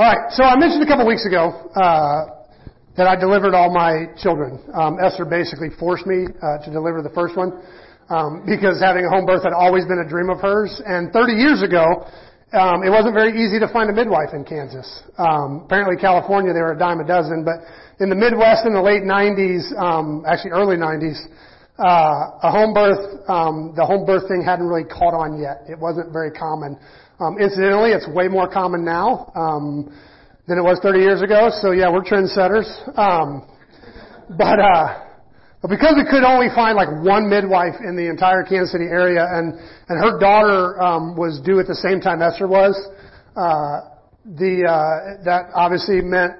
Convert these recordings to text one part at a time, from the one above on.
All right. So I mentioned a couple weeks ago uh, that I delivered all my children. Um, Esther basically forced me uh, to deliver the first one um, because having a home birth had always been a dream of hers. And 30 years ago, um, it wasn't very easy to find a midwife in Kansas. Um, apparently, California they were a dime a dozen, but in the Midwest in the late 90s, um, actually early 90s, uh, a home birth, um, the home birth thing hadn't really caught on yet. It wasn't very common. Um, incidentally, it's way more common now um, than it was 30 years ago. So yeah, we're trendsetters. Um, but uh, but because we could only find like one midwife in the entire Kansas City area, and and her daughter um, was due at the same time Esther was, uh, the uh, that obviously meant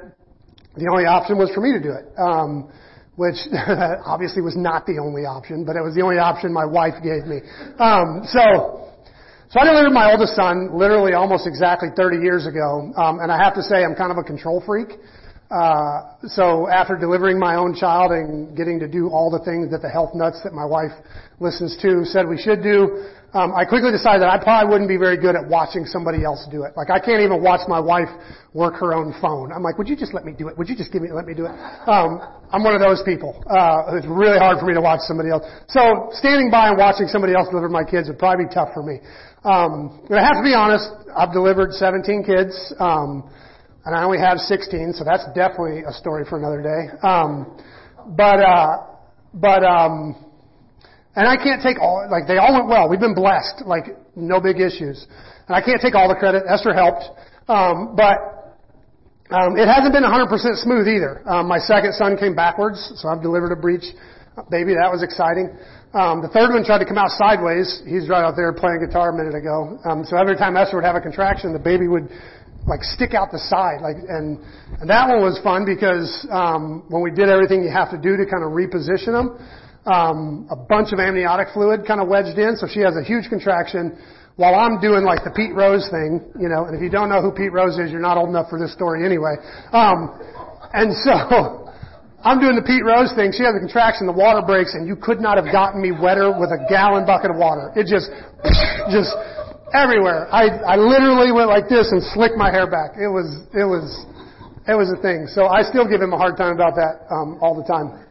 the only option was for me to do it. Um, which obviously was not the only option, but it was the only option my wife gave me. Um, so, so I delivered my oldest son literally almost exactly 30 years ago, um, and I have to say I'm kind of a control freak. Uh, so after delivering my own child and getting to do all the things that the health nuts that my wife listens to said we should do, um, I quickly decided that I probably wouldn't be very good at watching somebody else do it. Like I can't even watch my wife work her own phone. I'm like, would you just let me do it? Would you just give me let me do it? Um, I'm one of those people. Uh, it's really hard for me to watch somebody else. So standing by and watching somebody else deliver my kids would probably be tough for me. Um, but I have to be honest. I've delivered 17 kids. Um, and I only have 16, so that's definitely a story for another day. Um, but uh, but um, and I can't take all like they all went well. We've been blessed, like no big issues, and I can't take all the credit. Esther helped, um, but um, it hasn't been 100% smooth either. Um, my second son came backwards, so I've delivered a breech baby. That was exciting. Um, the third one tried to come out sideways. He's right out there playing guitar a minute ago. Um, so every time Esther would have a contraction, the baby would like stick out the side. Like, and, and that one was fun because, um, when we did everything you have to do to kind of reposition them, um, a bunch of amniotic fluid kind of wedged in. So she has a huge contraction while I'm doing like the Pete Rose thing, you know, and if you don't know who Pete Rose is, you're not old enough for this story anyway. Um, and so, I'm doing the Pete Rose thing. She has a contraction. The water breaks, and you could not have gotten me wetter with a gallon bucket of water. It just, just everywhere. I, I literally went like this and slicked my hair back. It was, it was, it was a thing. So I still give him a hard time about that, um, all the time.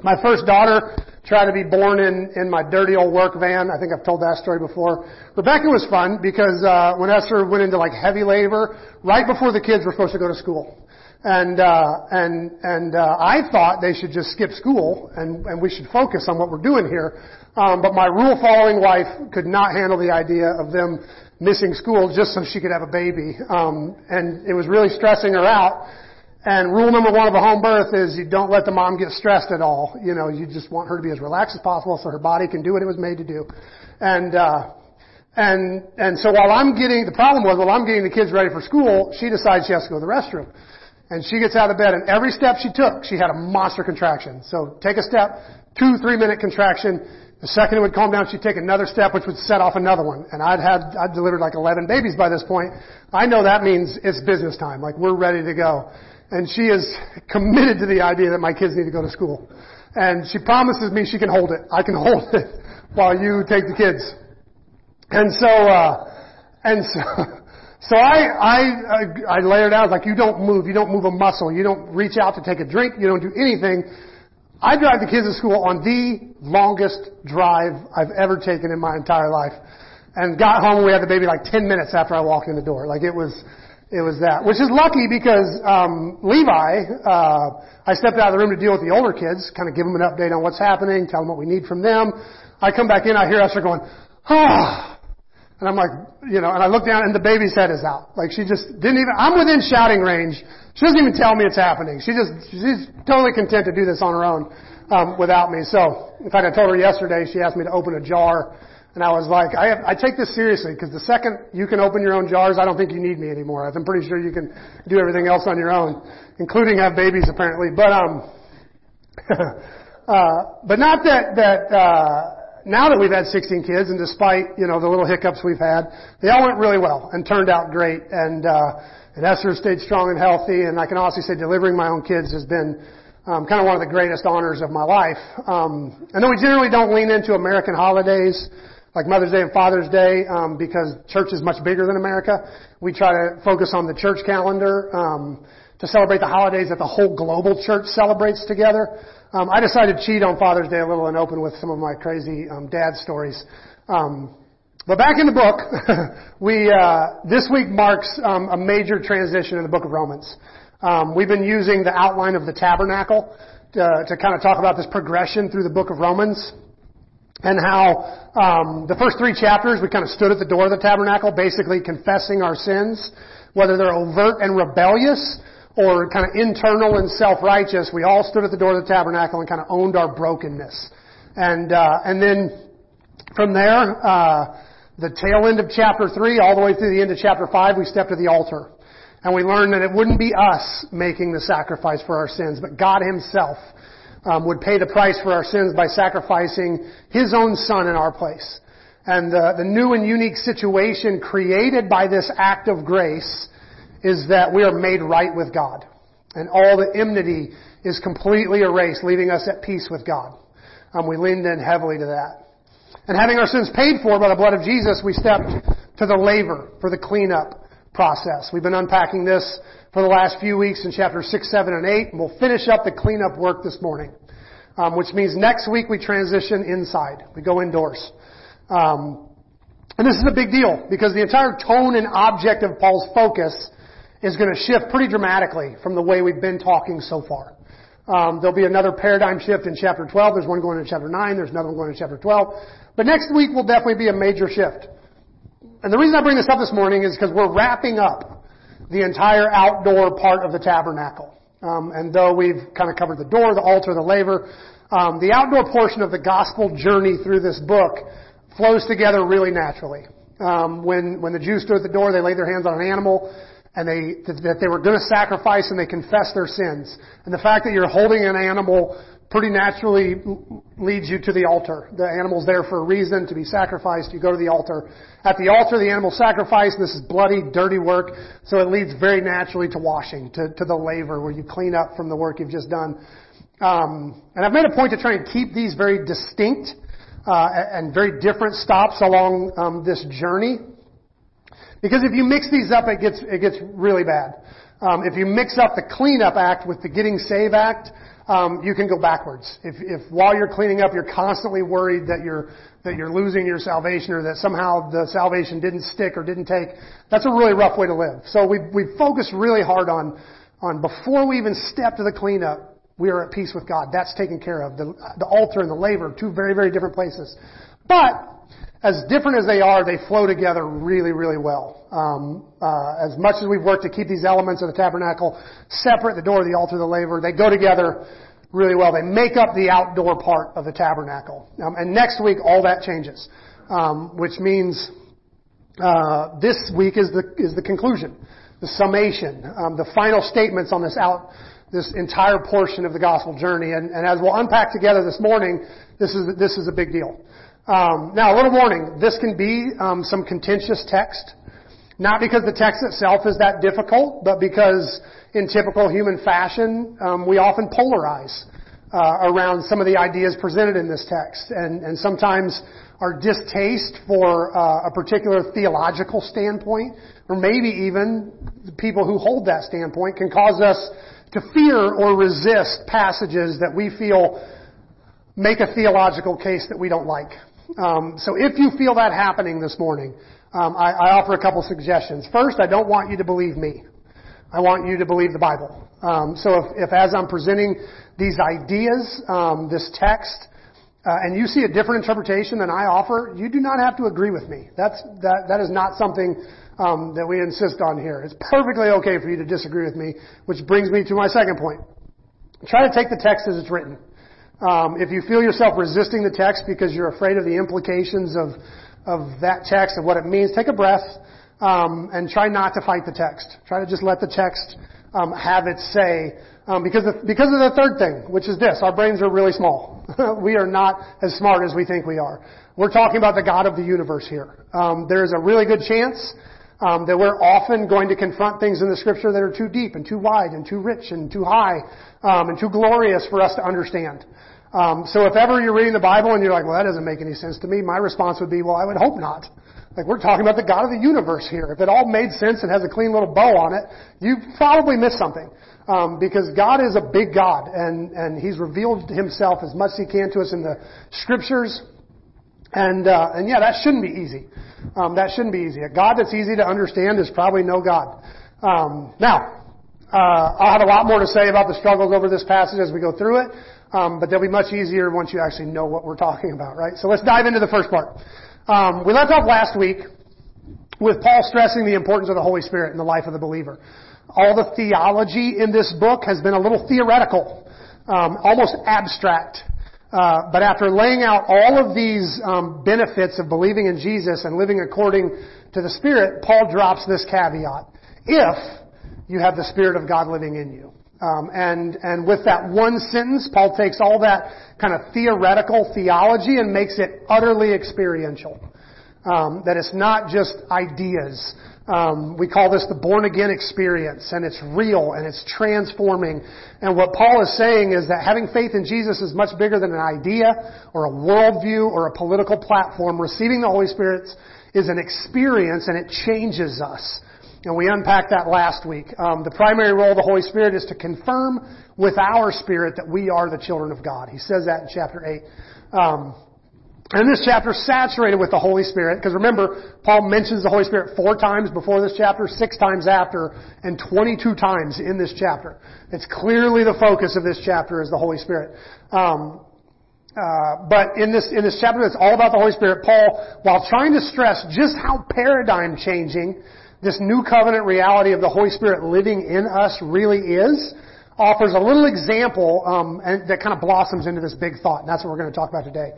My first daughter tried to be born in, in my dirty old work van. I think I've told that story before. Rebecca was fun because, uh, when Esther went into like heavy labor, right before the kids were supposed to go to school. And, uh, and, and, uh, I thought they should just skip school and, and we should focus on what we're doing here. Um, but my rule following wife could not handle the idea of them missing school just so she could have a baby. Um, and it was really stressing her out. And rule number one of a home birth is you don't let the mom get stressed at all. You know, you just want her to be as relaxed as possible so her body can do what it was made to do. And, uh, and, and so while I'm getting, the problem was while I'm getting the kids ready for school, she decides she has to go to the restroom. And she gets out of bed and every step she took, she had a monster contraction. So take a step, two, three minute contraction, the second it would calm down, she'd take another step, which would set off another one. And I'd had, I'd delivered like 11 babies by this point. I know that means it's business time. Like we're ready to go. And she is committed to the idea that my kids need to go to school. And she promises me she can hold it. I can hold it while you take the kids. And so, uh, and so, so I, I, I lay her down like you don't move, you don't move a muscle, you don't reach out to take a drink, you don't do anything I drive the kids to school on the longest drive I've ever taken in my entire life. And got home we had the baby like 10 minutes after I walked in the door. Like it was, it was that. Which is lucky because, um, Levi, uh, I stepped out of the room to deal with the older kids, kind of give them an update on what's happening, tell them what we need from them. I come back in, I hear Esther going, ah. And I'm like, you know, and I look down and the baby's head is out. Like she just didn't even, I'm within shouting range she doesn't even tell me it's happening. She just, she's totally content to do this on her own, um, without me. So, in fact, I told her yesterday, she asked me to open a jar, and I was like, I, have, I take this seriously, because the second you can open your own jars, I don't think you need me anymore. I'm pretty sure you can do everything else on your own, including have babies apparently. But, um, uh, but not that, that, uh, now that we've had 16 kids, and despite, you know, the little hiccups we've had, they all went really well and turned out great. And, uh, and Esther stayed strong and healthy, and I can honestly say delivering my own kids has been um, kind of one of the greatest honors of my life. Um, I know we generally don't lean into American holidays, like Mother's Day and Father's Day, um, because church is much bigger than America. We try to focus on the church calendar um, to celebrate the holidays that the whole global church celebrates together. Um, I decided to cheat on Father's Day a little and open with some of my crazy um, dad stories. Um, but back in the book, we uh, this week marks um, a major transition in the book of Romans. Um, we've been using the outline of the tabernacle to, to kind of talk about this progression through the book of Romans and how um, the first three chapters we kind of stood at the door of the tabernacle, basically confessing our sins, whether they're overt and rebellious or kind of internal and self-righteous. We all stood at the door of the tabernacle and kind of owned our brokenness, and uh, and then from there. Uh, the tail end of chapter 3 all the way through the end of chapter 5, we stepped to the altar. And we learned that it wouldn't be us making the sacrifice for our sins, but God Himself um, would pay the price for our sins by sacrificing His own Son in our place. And the, the new and unique situation created by this act of grace is that we are made right with God. And all the enmity is completely erased, leaving us at peace with God. Um, we leaned in heavily to that. And having our sins paid for by the blood of Jesus, we stepped to the laver for the cleanup process. We've been unpacking this for the last few weeks in chapters 6, 7, and 8, and we'll finish up the cleanup work this morning. Um, which means next week we transition inside. We go indoors. Um, and this is a big deal because the entire tone and object of Paul's focus is going to shift pretty dramatically from the way we've been talking so far. Um, there'll be another paradigm shift in chapter 12. There's one going in chapter 9. There's another one going in chapter 12. But next week will definitely be a major shift. And the reason I bring this up this morning is because we're wrapping up the entire outdoor part of the tabernacle. Um, and though we've kind of covered the door, the altar, the laver, um, the outdoor portion of the gospel journey through this book flows together really naturally. Um, when when the Jews stood at the door, they laid their hands on an animal, and they that they were going to sacrifice, and they confessed their sins. And the fact that you're holding an animal pretty naturally leads you to the altar. The animal's there for a reason, to be sacrificed. You go to the altar. At the altar, the animal sacrificed. This is bloody, dirty work, so it leads very naturally to washing, to, to the laver, where you clean up from the work you've just done. Um, and I've made a point to try and keep these very distinct uh, and very different stops along um, this journey, because if you mix these up, it gets it gets really bad. Um, if you mix up the cleanup act with the getting save act, um, you can go backwards. If, if while you're cleaning up, you're constantly worried that you're that you're losing your salvation or that somehow the salvation didn't stick or didn't take, that's a really rough way to live. So we we focus really hard on on before we even step to the cleanup, we are at peace with God. That's taken care of. The, the altar and the laver, two very very different places. But as different as they are, they flow together really, really well. Um, uh, as much as we've worked to keep these elements of the tabernacle separate, the door, the altar, the laver, they go together really well. They make up the outdoor part of the tabernacle. Um, and next week, all that changes, um, which means uh, this week is the is the conclusion, the summation, um, the final statements on this out this entire portion of the gospel journey. And, and as we'll unpack together this morning, this is this is a big deal. Um, now, a little warning. This can be um, some contentious text. Not because the text itself is that difficult, but because in typical human fashion, um, we often polarize uh, around some of the ideas presented in this text. And, and sometimes our distaste for uh, a particular theological standpoint, or maybe even people who hold that standpoint, can cause us to fear or resist passages that we feel make a theological case that we don't like. Um, so if you feel that happening this morning, um, I, I, offer a couple suggestions. First, I don't want you to believe me. I want you to believe the Bible. Um, so if, if, as I'm presenting these ideas, um, this text, uh, and you see a different interpretation than I offer, you do not have to agree with me. That's that that is not something um, that we insist on here. It's perfectly okay for you to disagree with me, which brings me to my second point. Try to take the text as it's written. Um, if you feel yourself resisting the text because you're afraid of the implications of, of that text and what it means, take a breath um, and try not to fight the text. Try to just let the text um, have its say. Um, because, of, because of the third thing, which is this, our brains are really small. we are not as smart as we think we are. We're talking about the God of the universe here. Um, there is a really good chance um, that we're often going to confront things in the scripture that are too deep and too wide and too rich and too high um, and too glorious for us to understand. Um, so if ever you're reading the Bible and you're like, well, that doesn't make any sense to me, my response would be, well, I would hope not. Like we're talking about the God of the universe here. If it all made sense and has a clean little bow on it, you probably missed something. Um, because God is a big God and, and He's revealed Himself as much as He can to us in the scriptures. And, uh, and yeah, that shouldn't be easy. Um, that shouldn't be easy. A God that's easy to understand is probably no God. Um, now, uh, I'll have a lot more to say about the struggles over this passage as we go through it, um, but they'll be much easier once you actually know what we're talking about, right? So let's dive into the first part. Um, we left off last week with Paul stressing the importance of the Holy Spirit in the life of the believer. All the theology in this book has been a little theoretical, um, almost abstract. Uh, but after laying out all of these um, benefits of believing in Jesus and living according to the Spirit, Paul drops this caveat: if you have the Spirit of God living in you. Um, and and with that one sentence, Paul takes all that kind of theoretical theology and makes it utterly experiential. Um, that it's not just ideas. Um, we call this the born again experience, and it's real and it's transforming. And what Paul is saying is that having faith in Jesus is much bigger than an idea or a worldview or a political platform. Receiving the Holy Spirit is an experience, and it changes us. And we unpacked that last week. Um, the primary role of the Holy Spirit is to confirm with our spirit that we are the children of God. He says that in chapter 8. Um, and this chapter is saturated with the Holy Spirit, because remember, Paul mentions the Holy Spirit four times before this chapter, six times after, and 22 times in this chapter. It's clearly the focus of this chapter is the Holy Spirit. Um, uh, but in this in this chapter that's all about the Holy Spirit, Paul, while trying to stress just how paradigm changing this new covenant reality of the Holy Spirit living in us really is, offers a little example um, and that kind of blossoms into this big thought, and that's what we're going to talk about today.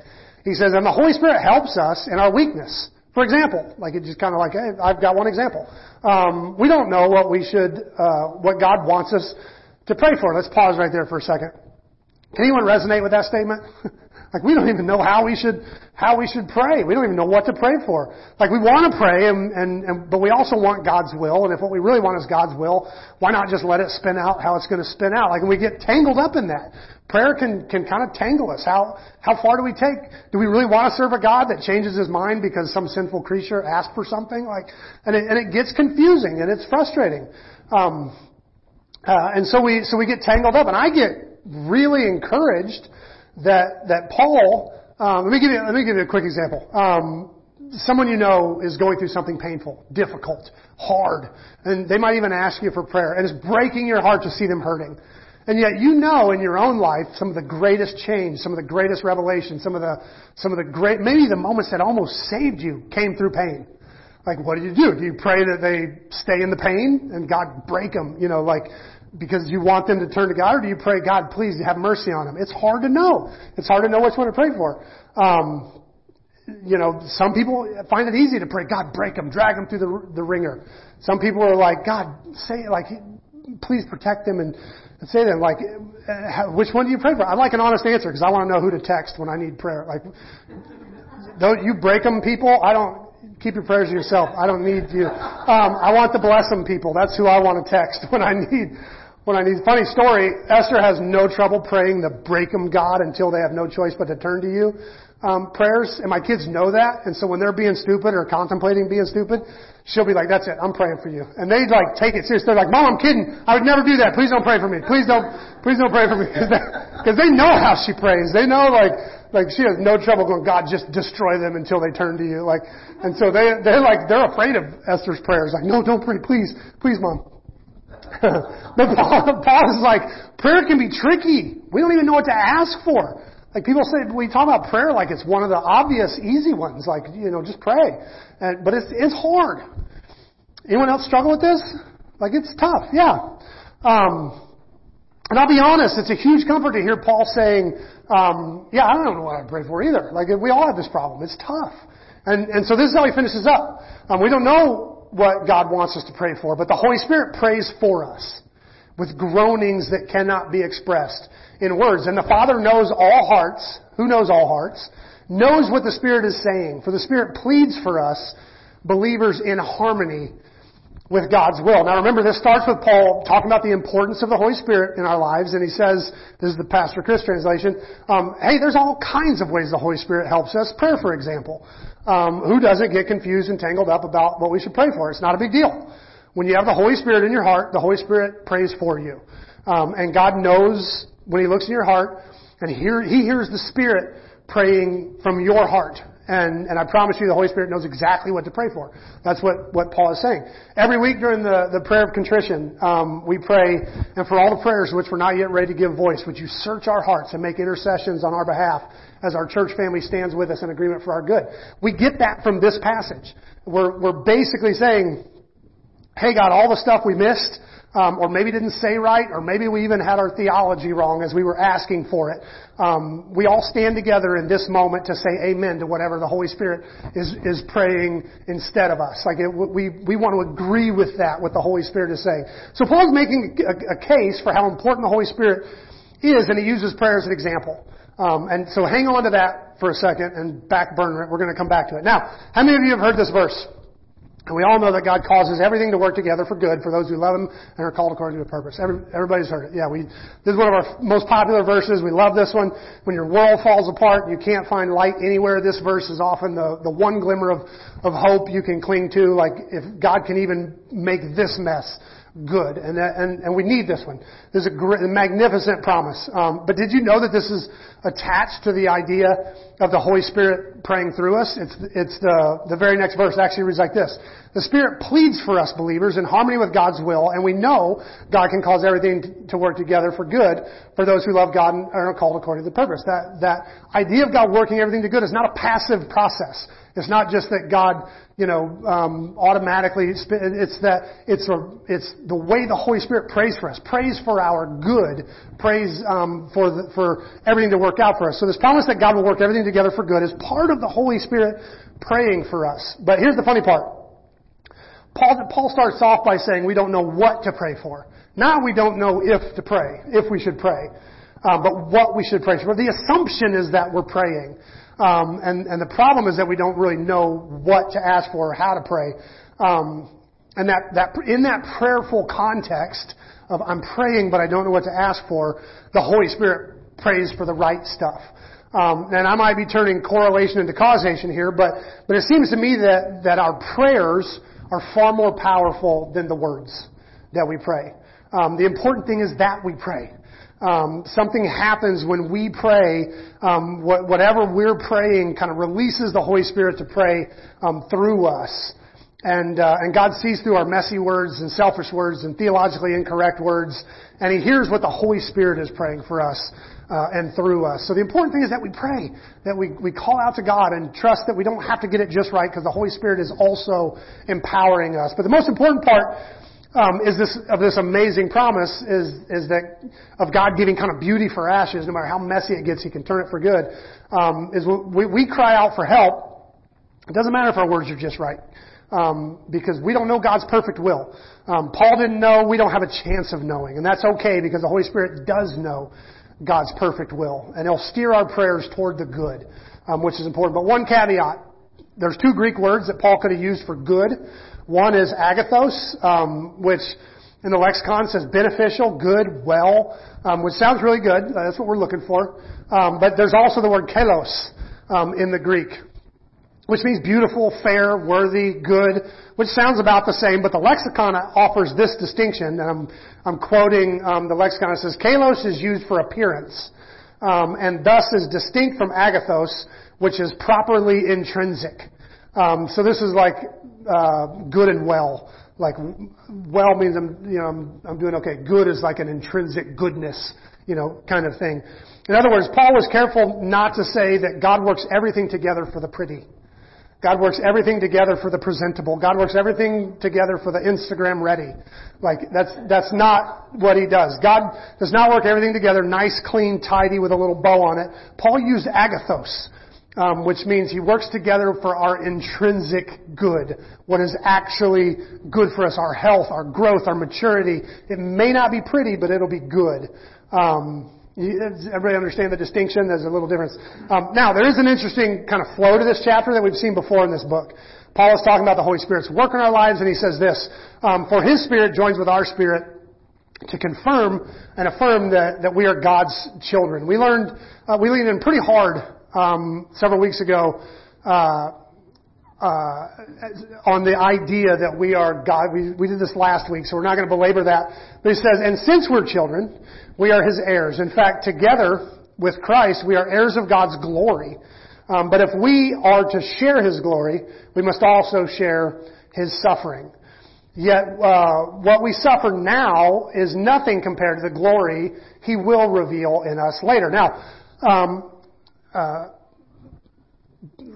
He says, and the Holy Spirit helps us in our weakness. For example, like it's just kind of like, hey, I've got one example. Um, we don't know what we should, uh, what God wants us to pray for. Let's pause right there for a second. Can anyone resonate with that statement? Like we don't even know how we should how we should pray. We don't even know what to pray for. Like we want to pray, and, and, and but we also want God's will. And if what we really want is God's will, why not just let it spin out how it's going to spin out? Like and we get tangled up in that. Prayer can can kind of tangle us. How how far do we take? Do we really want to serve a God that changes His mind because some sinful creature asked for something? Like, and it, and it gets confusing and it's frustrating. Um, uh, and so we so we get tangled up, and I get really encouraged that that Paul. Um, let me give you let me give you a quick example. Um, someone you know is going through something painful, difficult, hard, and they might even ask you for prayer, and it's breaking your heart to see them hurting. And yet you know in your own life some of the greatest change, some of the greatest revelation, some of the some of the great maybe the moments that almost saved you came through pain. Like what do you do? Do you pray that they stay in the pain and God break them? You know, like because you want them to turn to God, or do you pray, God, please have mercy on them? It's hard to know. It's hard to know which one to pray for. Um, you know, some people find it easy to pray, God, break them, drag them through the, the wringer. Some people are like, God, say, like, please protect them and, and say them, like, uh, which one do you pray for? I like an honest answer because I want to know who to text when I need prayer. Like, don't you break them, people? I don't, keep your prayers to yourself. I don't need you. Um, I want to bless them people. That's who I want to text when I need when I need, funny story, Esther has no trouble praying the break them God until they have no choice but to turn to you um, prayers, and my kids know that. And so when they're being stupid or contemplating being stupid, she'll be like, "That's it, I'm praying for you." And they like take it serious. They're like, "Mom, I'm kidding. I would never do that. Please don't pray for me. Please don't, please don't pray for me." Because they, they know how she prays. They know like like she has no trouble going, God, just destroy them until they turn to you. Like, and so they they're like they're afraid of Esther's prayers. Like, no, don't pray, please, please, mom. but Paul, Paul is like, prayer can be tricky. We don't even know what to ask for. Like people say, we talk about prayer like it's one of the obvious, easy ones. Like, you know, just pray. And, but it's, it's hard. Anyone else struggle with this? Like it's tough, yeah. Um, and I'll be honest, it's a huge comfort to hear Paul saying, um, yeah, I don't know what I pray for either. Like we all have this problem. It's tough. And, and so this is how he finishes up. Um, we don't know what God wants us to pray for, but the Holy Spirit prays for us with groanings that cannot be expressed in words. And the Father knows all hearts. Who knows all hearts? Knows what the Spirit is saying. For the Spirit pleads for us, believers in harmony with God's will. Now remember, this starts with Paul talking about the importance of the Holy Spirit in our lives, and he says, this is the Pastor Chris translation, um, hey, there's all kinds of ways the Holy Spirit helps us. Prayer, for example. Um, who doesn't get confused and tangled up about what we should pray for? It's not a big deal. When you have the Holy Spirit in your heart, the Holy Spirit prays for you. Um, and God knows when He looks in your heart, and hear, he hears the Spirit praying from your heart. And, and I promise you the Holy Spirit knows exactly what to pray for. That's what, what Paul is saying. Every week during the, the prayer of contrition, um, we pray, and for all the prayers which we're not yet ready to give voice, would you search our hearts and make intercessions on our behalf as our church family stands with us in agreement for our good. We get that from this passage. We're, we're basically saying, hey God, all the stuff we missed, um, or maybe didn't say right, or maybe we even had our theology wrong as we were asking for it. Um, we all stand together in this moment to say amen to whatever the Holy Spirit is is praying instead of us. Like it, we we want to agree with that what the Holy Spirit is saying. So Paul's making a, a case for how important the Holy Spirit is, and he uses prayer as an example. Um, and so hang on to that for a second and back burner it. We're going to come back to it. Now, how many of you have heard this verse? And we all know that God causes everything to work together for good for those who love Him and are called according to a purpose. Every, everybody's heard it. Yeah, we, this is one of our most popular verses. We love this one. When your world falls apart, and you can't find light anywhere. This verse is often the, the one glimmer of, of hope you can cling to. Like, if God can even make this mess good. And, that, and, and we need this one. This is a, great, a magnificent promise. Um, but did you know that this is attached to the idea of the Holy Spirit praying through us? It's, it's the, the very next verse actually reads like this. The Spirit pleads for us believers in harmony with God's will, and we know God can cause everything to work together for good for those who love God and are called according to the purpose. That, that idea of God working everything to good is not a passive process. It's not just that God, you know, um, automatically. It's that it's a, it's the way the Holy Spirit prays for us, prays for our good, prays um, for the, for everything to work out for us. So this promise that God will work everything together for good is part of the Holy Spirit praying for us. But here's the funny part. Paul, Paul starts off by saying we don't know what to pray for. Now we don't know if to pray, if we should pray, uh, but what we should pray for. The assumption is that we're praying. Um, and, and the problem is that we don't really know what to ask for or how to pray. Um, and that, that in that prayerful context of I'm praying but I don't know what to ask for, the Holy Spirit prays for the right stuff. Um, and I might be turning correlation into causation here, but but it seems to me that that our prayers are far more powerful than the words that we pray. Um, the important thing is that we pray. Um, something happens when we pray. Um, what, whatever we're praying kind of releases the Holy Spirit to pray um, through us. And, uh, and God sees through our messy words and selfish words and theologically incorrect words, and He hears what the Holy Spirit is praying for us uh, and through us. So the important thing is that we pray, that we, we call out to God and trust that we don't have to get it just right because the Holy Spirit is also empowering us. But the most important part um, is this of this amazing promise is is that of God giving kind of beauty for ashes, no matter how messy it gets, He can turn it for good. Um, is we, we cry out for help. It doesn't matter if our words are just right. Um, because we don't know God's perfect will. Um, Paul didn't know. We don't have a chance of knowing, and that's okay because the Holy Spirit does know God's perfect will, and He'll steer our prayers toward the good, um, which is important. But one caveat: there's two Greek words that Paul could have used for good. One is agathos, um, which in the lexicon says beneficial, good, well, um, which sounds really good. Uh, that's what we're looking for. Um, but there's also the word kalos um, in the Greek, which means beautiful, fair, worthy, good, which sounds about the same. But the lexicon offers this distinction, and I'm, I'm quoting um, the lexicon. It says kalos is used for appearance, um, and thus is distinct from agathos, which is properly intrinsic. Um, so this is like uh, good and well. Like well means I'm you know I'm, I'm doing okay. Good is like an intrinsic goodness, you know, kind of thing. In other words, Paul was careful not to say that God works everything together for the pretty. God works everything together for the presentable. God works everything together for the Instagram ready. Like that's that's not what he does. God does not work everything together nice, clean, tidy with a little bow on it. Paul used agathos um, which means He works together for our intrinsic good, what is actually good for us, our health, our growth, our maturity. It may not be pretty, but it'll be good. Um, everybody understand the distinction? There's a little difference. Um, now, there is an interesting kind of flow to this chapter that we've seen before in this book. Paul is talking about the Holy Spirit's work in our lives, and he says this, um, for his Spirit joins with our Spirit to confirm and affirm that, that we are God's children. We learned, uh, we leaned in pretty hard um, several weeks ago uh, uh, on the idea that we are God. We, we did this last week, so we're not going to belabor that. But he says, and since we're children, we are His heirs. In fact, together with Christ, we are heirs of God's glory. Um, but if we are to share His glory, we must also share His suffering. Yet, uh, what we suffer now is nothing compared to the glory He will reveal in us later. Now, um, uh,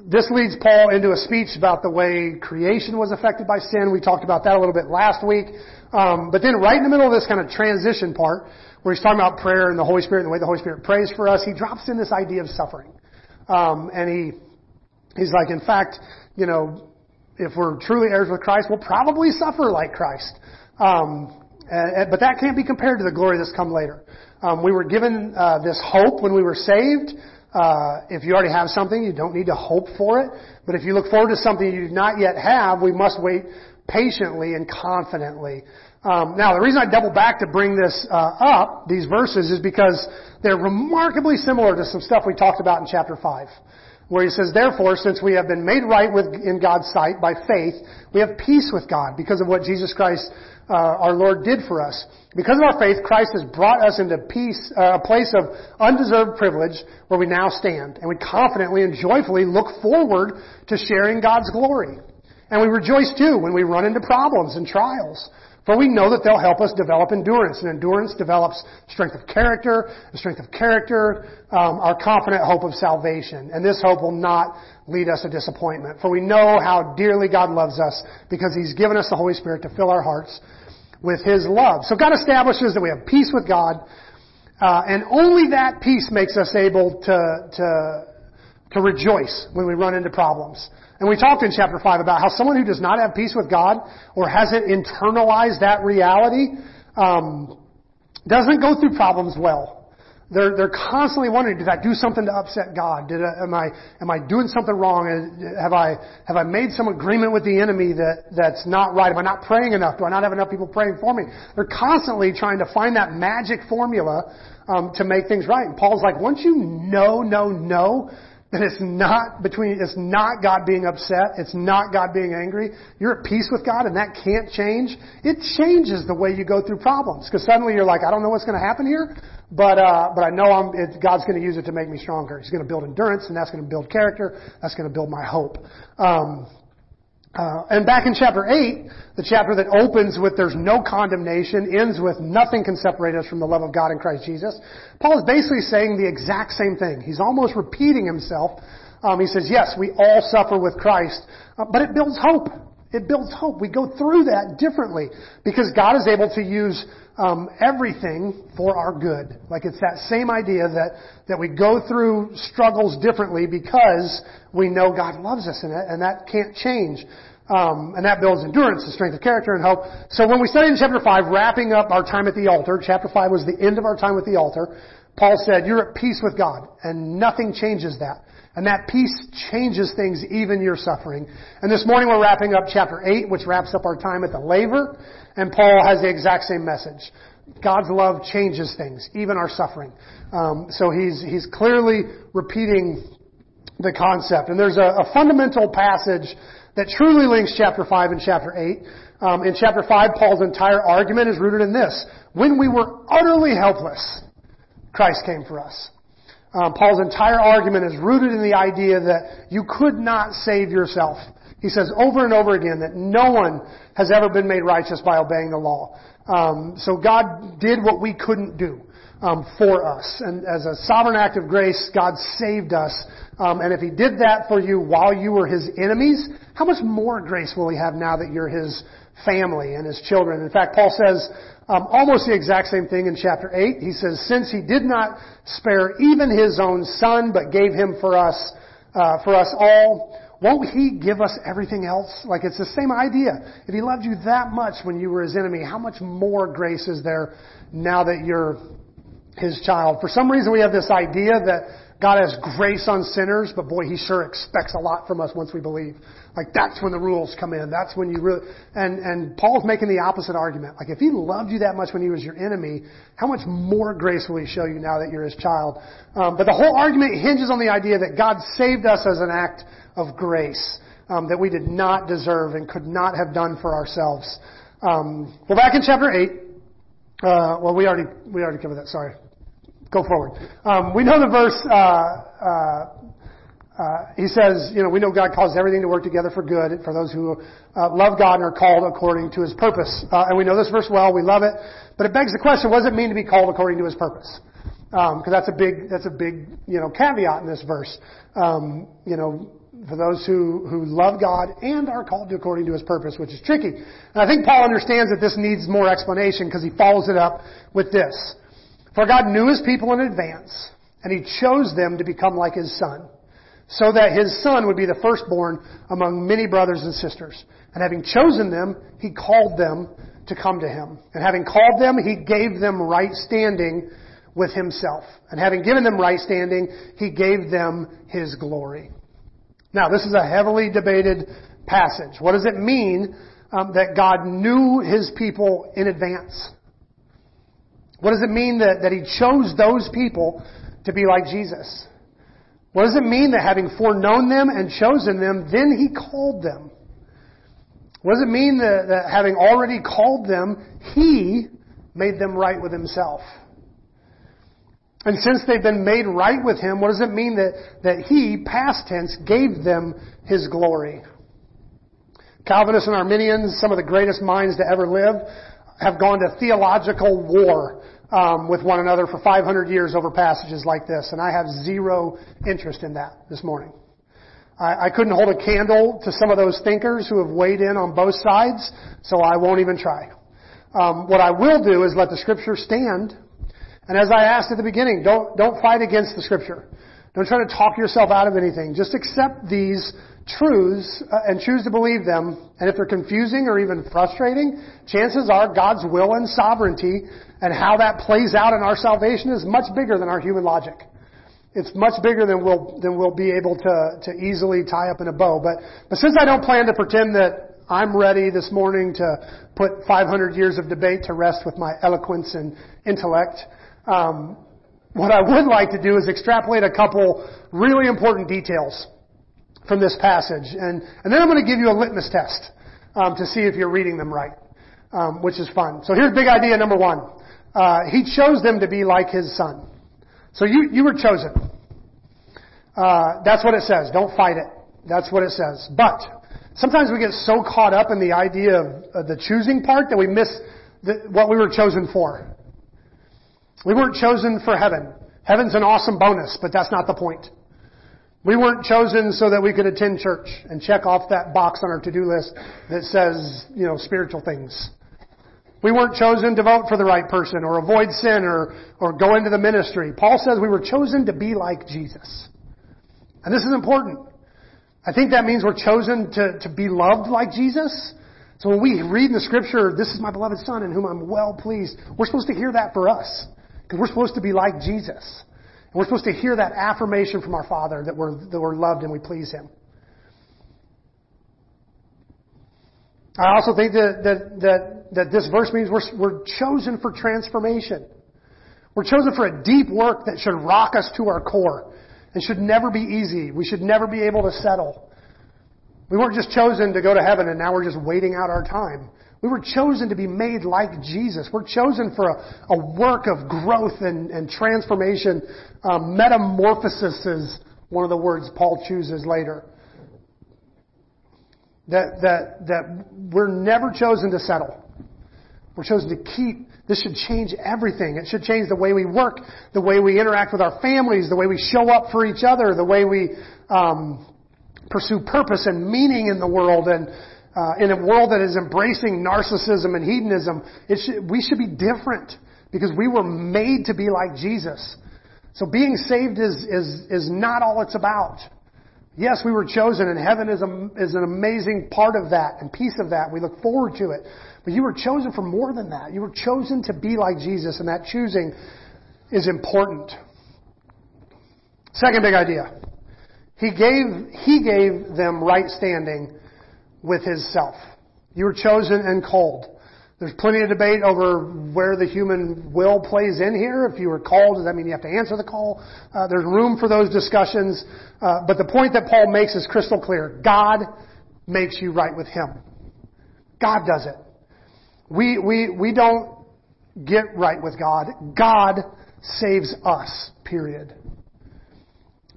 this leads Paul into a speech about the way creation was affected by sin. We talked about that a little bit last week. Um, but then right in the middle of this kind of transition part, where he's talking about prayer and the Holy Spirit and the way the Holy Spirit prays for us, he drops in this idea of suffering. Um, and he, he's like, in fact, you know, if we're truly heirs with Christ, we'll probably suffer like Christ. Um, and, but that can't be compared to the glory that's come later. Um, we were given uh, this hope when we were saved. Uh, if you already have something, you don't need to hope for it. But if you look forward to something you do not yet have, we must wait patiently and confidently. Um, now, the reason I double back to bring this uh, up, these verses, is because they're remarkably similar to some stuff we talked about in chapter 5 where he says, Therefore, since we have been made right with, in God's sight by faith, we have peace with God because of what Jesus Christ, uh, our Lord, did for us. Because of our faith, Christ has brought us into peace, uh, a place of undeserved privilege where we now stand, and we confidently and joyfully look forward to sharing God's glory. And we rejoice too when we run into problems and trials. For we know that they'll help us develop endurance, and endurance develops strength of character, and strength of character, um, our confident hope of salvation. And this hope will not lead us to disappointment. For we know how dearly God loves us because He's given us the Holy Spirit to fill our hearts with His love. So God establishes that we have peace with God, uh, and only that peace makes us able to, to, to rejoice when we run into problems. And we talked in chapter 5 about how someone who does not have peace with God or hasn't internalized that reality um, doesn't go through problems well. They're, they're constantly wondering, did I do something to upset God? Did I, am I, am I doing something wrong? Have I, have I made some agreement with the enemy that, that's not right? Am I not praying enough? Do I not have enough people praying for me? They're constantly trying to find that magic formula, um, to make things right. And Paul's like, once you know, know, know that it's not between, it's not God being upset. It's not God being angry. You're at peace with God and that can't change. It changes the way you go through problems. Cause suddenly you're like, I don't know what's going to happen here, but, uh, but I know I'm, it, God's going to use it to make me stronger. He's going to build endurance and that's going to build character. That's going to build my hope. Um, uh, and back in chapter 8, the chapter that opens with there's no condemnation, ends with nothing can separate us from the love of God in Christ Jesus. Paul is basically saying the exact same thing. He's almost repeating himself. Um, he says, yes, we all suffer with Christ, uh, but it builds hope. It builds hope. We go through that differently because God is able to use um, everything for our good. Like it's that same idea that that we go through struggles differently because we know God loves us, and that, and that can't change. Um, and that builds endurance, and strength of character, and hope. So when we studied in chapter five, wrapping up our time at the altar, chapter five was the end of our time with the altar. Paul said, "You're at peace with God, and nothing changes that." And that peace changes things, even your suffering. And this morning we're wrapping up chapter 8, which wraps up our time at the laver. And Paul has the exact same message. God's love changes things, even our suffering. Um, so he's, he's clearly repeating the concept. And there's a, a, fundamental passage that truly links chapter 5 and chapter 8. Um, in chapter 5, Paul's entire argument is rooted in this. When we were utterly helpless, Christ came for us. Um, Paul's entire argument is rooted in the idea that you could not save yourself. He says over and over again that no one has ever been made righteous by obeying the law. Um, so God did what we couldn't do um, for us, and as a sovereign act of grace, God saved us. Um, and if He did that for you while you were His enemies, how much more grace will He have now that you're His family and His children? In fact, Paul says um, almost the exact same thing in chapter 8. He says, since he did not spare even his own son, but gave him for us, uh, for us all, won't he give us everything else? Like it's the same idea. If he loved you that much when you were his enemy, how much more grace is there now that you're His child. For some reason we have this idea that God has grace on sinners, but boy, He sure expects a lot from us once we believe. Like that's when the rules come in. That's when you really, and, and Paul's making the opposite argument. Like if He loved you that much when He was your enemy, how much more grace will He show you now that you're His child? Um, but the whole argument hinges on the idea that God saved us as an act of grace, um, that we did not deserve and could not have done for ourselves. Um, well, back in chapter 8, uh, well, we already, we already covered that, sorry go forward. Um, we know the verse. Uh, uh, uh, he says, you know, we know God causes everything to work together for good for those who uh, love God and are called according to His purpose. Uh, and we know this verse well. We love it, but it begs the question: What does it mean to be called according to His purpose? Because um, that's a big that's a big you know caveat in this verse. Um, you know, for those who, who love God and are called to according to his purpose, which is tricky. And I think Paul understands that this needs more explanation because he follows it up with this. For God knew his people in advance, and he chose them to become like his son, so that his son would be the firstborn among many brothers and sisters. And having chosen them, he called them to come to him. And having called them, he gave them right standing with himself. And having given them right standing, he gave them his glory. Now, this is a heavily debated passage. What does it mean um, that God knew his people in advance? What does it mean that, that he chose those people to be like Jesus? What does it mean that having foreknown them and chosen them, then he called them? What does it mean that, that having already called them, he made them right with himself? And since they've been made right with him, what does it mean that, that he, past tense, gave them his glory? Calvinists and Arminians, some of the greatest minds to ever live, have gone to theological war um, with one another for 500 years over passages like this, and I have zero interest in that this morning. I, I couldn't hold a candle to some of those thinkers who have weighed in on both sides, so I won't even try. Um, what I will do is let the Scripture stand, and as I asked at the beginning, don't don't fight against the Scripture. Don't try to talk yourself out of anything. Just accept these truths uh, and choose to believe them. And if they're confusing or even frustrating, chances are God's will and sovereignty and how that plays out in our salvation is much bigger than our human logic. It's much bigger than we'll, than we'll be able to, to easily tie up in a bow. But, but since I don't plan to pretend that I'm ready this morning to put 500 years of debate to rest with my eloquence and intellect, um, what I would like to do is extrapolate a couple really important details from this passage. And, and then I'm going to give you a litmus test um, to see if you're reading them right, um, which is fun. So here's big idea number one. Uh, he chose them to be like his son. So you, you were chosen. Uh, that's what it says. Don't fight it. That's what it says. But sometimes we get so caught up in the idea of uh, the choosing part that we miss the, what we were chosen for. We weren't chosen for heaven. Heaven's an awesome bonus, but that's not the point. We weren't chosen so that we could attend church and check off that box on our to-do list that says, you know, spiritual things. We weren't chosen to vote for the right person or avoid sin or, or go into the ministry. Paul says we were chosen to be like Jesus. And this is important. I think that means we're chosen to, to be loved like Jesus. So when we read in the scripture, this is my beloved son in whom I'm well pleased, we're supposed to hear that for us. Because we're supposed to be like Jesus. And we're supposed to hear that affirmation from our Father that we're, that we're loved and we please Him. I also think that, that, that, that this verse means we're, we're chosen for transformation. We're chosen for a deep work that should rock us to our core and should never be easy. We should never be able to settle. We weren't just chosen to go to heaven and now we're just waiting out our time. We were chosen to be made like Jesus. We're chosen for a, a work of growth and, and transformation. Um, metamorphosis is one of the words Paul chooses later. That, that, that we're never chosen to settle. We're chosen to keep. This should change everything. It should change the way we work, the way we interact with our families, the way we show up for each other, the way we um, pursue purpose and meaning in the world, and uh, in a world that is embracing narcissism and hedonism, should, we should be different because we were made to be like Jesus. So being saved is, is, is not all it's about. Yes, we were chosen and heaven is, a, is an amazing part of that and piece of that. We look forward to it. But you were chosen for more than that. You were chosen to be like Jesus and that choosing is important. Second big idea. He gave, he gave them right standing with his self. You were chosen and called. There's plenty of debate over where the human will plays in here. If you were called, does that mean you have to answer the call? Uh, there's room for those discussions. Uh, but the point that Paul makes is crystal clear. God makes you right with Him. God does it. We, we, we don't get right with God. God saves us, period.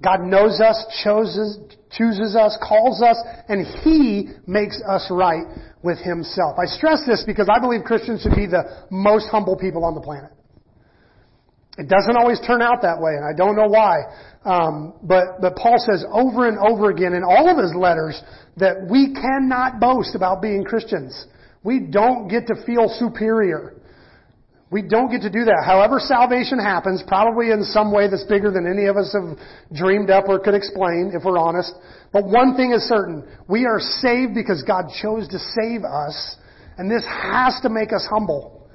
God knows us, chooses, chooses us, calls us, and He makes us right with Himself. I stress this because I believe Christians should be the most humble people on the planet. It doesn't always turn out that way, and I don't know why. Um, but but Paul says over and over again in all of his letters that we cannot boast about being Christians. We don't get to feel superior. We don't get to do that. However salvation happens, probably in some way that's bigger than any of us have dreamed up or could explain, if we're honest. But one thing is certain. We are saved because God chose to save us, and this has to make us humble.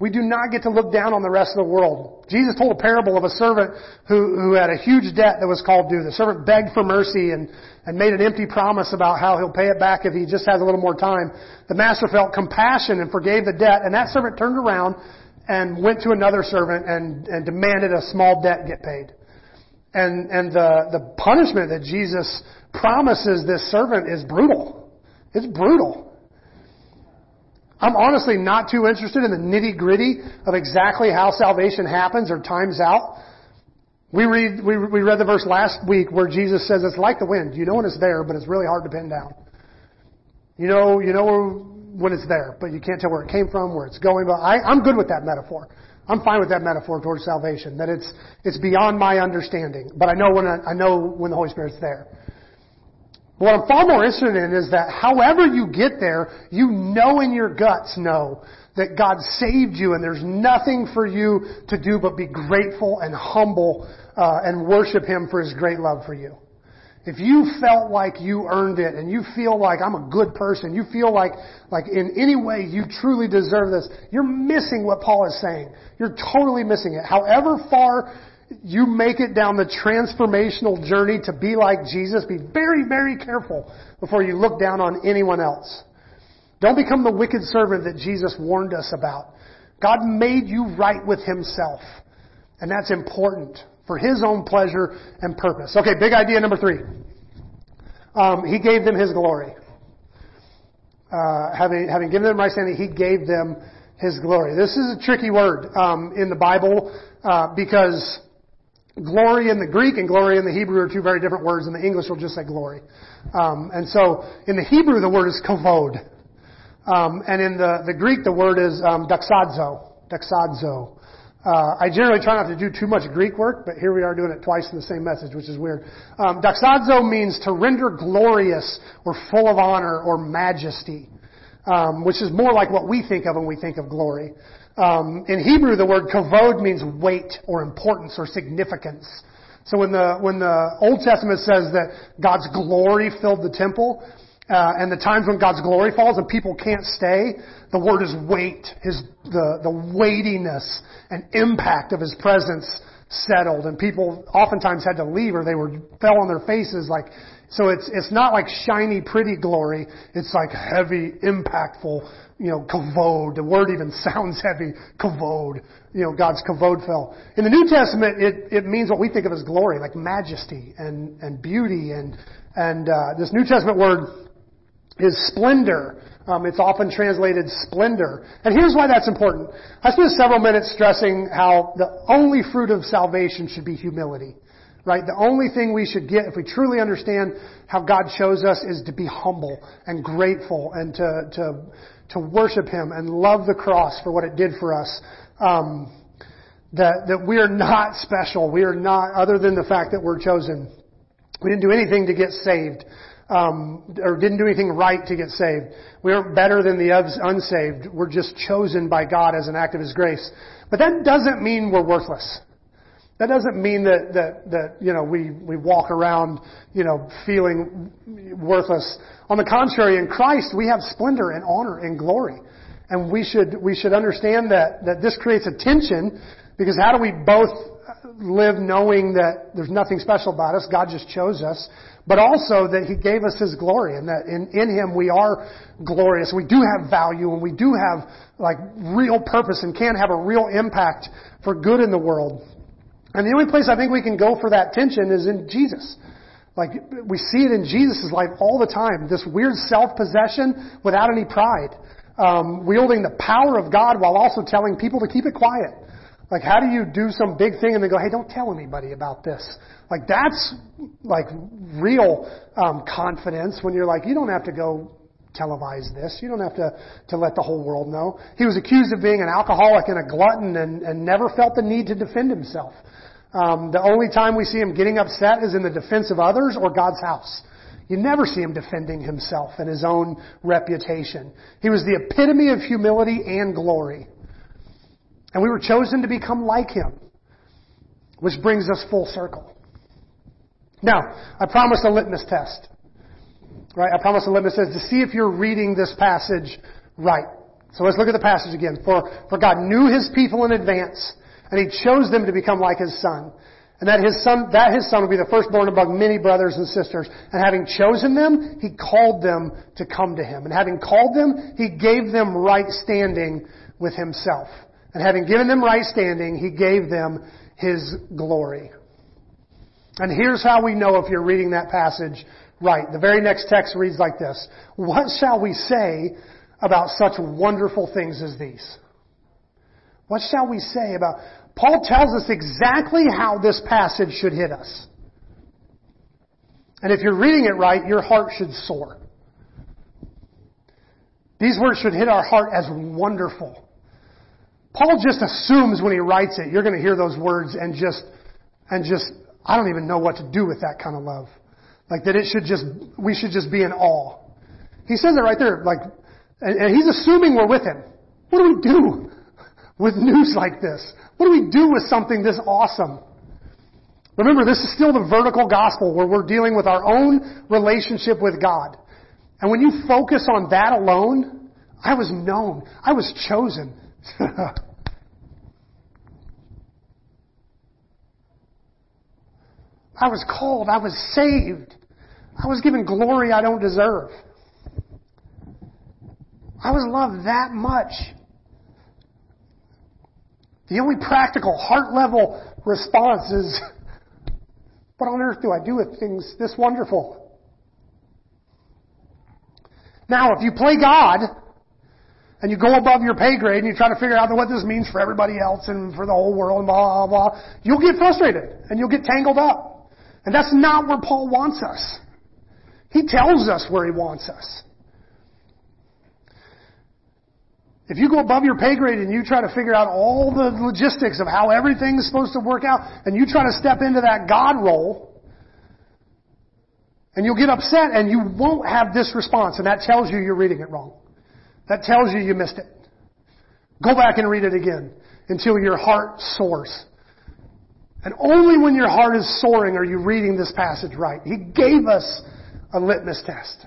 We do not get to look down on the rest of the world. Jesus told a parable of a servant who, who had a huge debt that was called due. The servant begged for mercy and, and made an empty promise about how he'll pay it back if he just has a little more time. The master felt compassion and forgave the debt, and that servant turned around and went to another servant and, and demanded a small debt get paid. And, and the, the punishment that Jesus promises this servant is brutal. It's brutal. I'm honestly not too interested in the nitty gritty of exactly how salvation happens or times out. We read, we, we read the verse last week where Jesus says it's like the wind. You know when it's there, but it's really hard to pin down. You know, you know when it's there, but you can't tell where it came from, where it's going. But I, I'm good with that metaphor. I'm fine with that metaphor towards salvation. That it's it's beyond my understanding, but I know when I, I know when the Holy Spirit's there. But what I'm far more interested in is that however you get there, you know in your guts know that God saved you, and there's nothing for you to do but be grateful and humble uh, and worship Him for His great love for you. If you felt like you earned it and you feel like I'm a good person, you feel like, like in any way you truly deserve this, you're missing what Paul is saying. You're totally missing it. However far you make it down the transformational journey to be like Jesus, be very, very careful before you look down on anyone else. Don't become the wicked servant that Jesus warned us about. God made you right with Himself. And that's important for his own pleasure and purpose. Okay, big idea number three. Um, he gave them his glory. Uh, having, having given them right standing, he gave them his glory. This is a tricky word um, in the Bible uh, because glory in the Greek and glory in the Hebrew are two very different words. In the English, we'll just say glory. Um, and so, in the Hebrew, the word is kavod, um, and in the, the Greek, the word is um. Doxazo. Uh, I generally try not to do too much Greek work, but here we are doing it twice in the same message, which is weird. Um, doxazo means to render glorious or full of honor or majesty, um, which is more like what we think of when we think of glory. Um, in Hebrew, the word kavod means weight or importance or significance. So when the when the Old Testament says that God's glory filled the temple, uh, and the times when God's glory falls and people can't stay, the word is weight, his, the, the weightiness and impact of his presence settled and people oftentimes had to leave or they were, fell on their faces like, so it's, it's not like shiny, pretty glory. It's like heavy, impactful, you know, kavod. The word even sounds heavy. Kavod. You know, God's kavod fell. In the New Testament, it, it means what we think of as glory, like majesty and, and beauty and, and, uh, this New Testament word is splendor. Um, it's often translated splendor. And here's why that's important. I spent several minutes stressing how the only fruit of salvation should be humility. Right? The only thing we should get if we truly understand how God shows us is to be humble and grateful and to, to, to worship Him and love the cross for what it did for us. Um, that, that we are not special. We are not, other than the fact that we're chosen. We didn't do anything to get saved um, or didn't do anything right to get saved. We aren't better than the unsaved. We're just chosen by God as an act of His grace. But that doesn't mean we're worthless. That doesn't mean that, that, that, you know, we, we walk around, you know, feeling worthless. On the contrary, in Christ, we have splendor and honor and glory. And we should, we should understand that, that this creates a tension Because how do we both live knowing that there's nothing special about us, God just chose us, but also that He gave us His glory and that in, in Him we are glorious. We do have value and we do have like real purpose and can have a real impact for good in the world. And the only place I think we can go for that tension is in Jesus. Like, we see it in Jesus' life all the time. This weird self-possession without any pride. Um, wielding the power of God while also telling people to keep it quiet. Like, how do you do some big thing and then go, hey, don't tell anybody about this? Like, that's, like, real, um, confidence when you're like, you don't have to go televise this. You don't have to, to let the whole world know. He was accused of being an alcoholic and a glutton and, and never felt the need to defend himself. Um, the only time we see him getting upset is in the defense of others or God's house. You never see him defending himself and his own reputation. He was the epitome of humility and glory. And we were chosen to become like him. Which brings us full circle. Now, I promised a litmus test. Right? I promised a litmus test to see if you're reading this passage right. So let's look at the passage again. For, for God knew his people in advance and he chose them to become like his son. And that his son, that his son would be the firstborn among many brothers and sisters. And having chosen them, he called them to come to him. And having called them, he gave them right standing with himself. And having given them right standing, he gave them his glory. And here's how we know if you're reading that passage right. The very next text reads like this. What shall we say about such wonderful things as these? What shall we say about, Paul tells us exactly how this passage should hit us. And if you're reading it right, your heart should soar. These words should hit our heart as wonderful. Paul just assumes when he writes it, you're going to hear those words and just, and just, I don't even know what to do with that kind of love. Like that it should just, we should just be in awe. He says it right there, like, and, and he's assuming we're with him. What do we do? with news like this? What do we do with something this awesome? Remember, this is still the vertical gospel where we're dealing with our own relationship with God. And when you focus on that alone, I was known. I was chosen. I was called. I was saved. I was given glory I don't deserve. I was loved that much. The only practical, heart level response is, what on earth do I do with things this wonderful? Now, if you play God, and you go above your pay grade and you try to figure out what this means for everybody else and for the whole world and blah, blah, blah, you'll get frustrated and you'll get tangled up. And that's not where Paul wants us. He tells us where he wants us. If you go above your pay grade and you try to figure out all the logistics of how everything is supposed to work out, and you try to step into that God role, and you'll get upset and you won't have this response, and that tells you you're reading it wrong. That tells you you missed it. Go back and read it again until your heart soars. And only when your heart is soaring are you reading this passage right. He gave us a litmus test.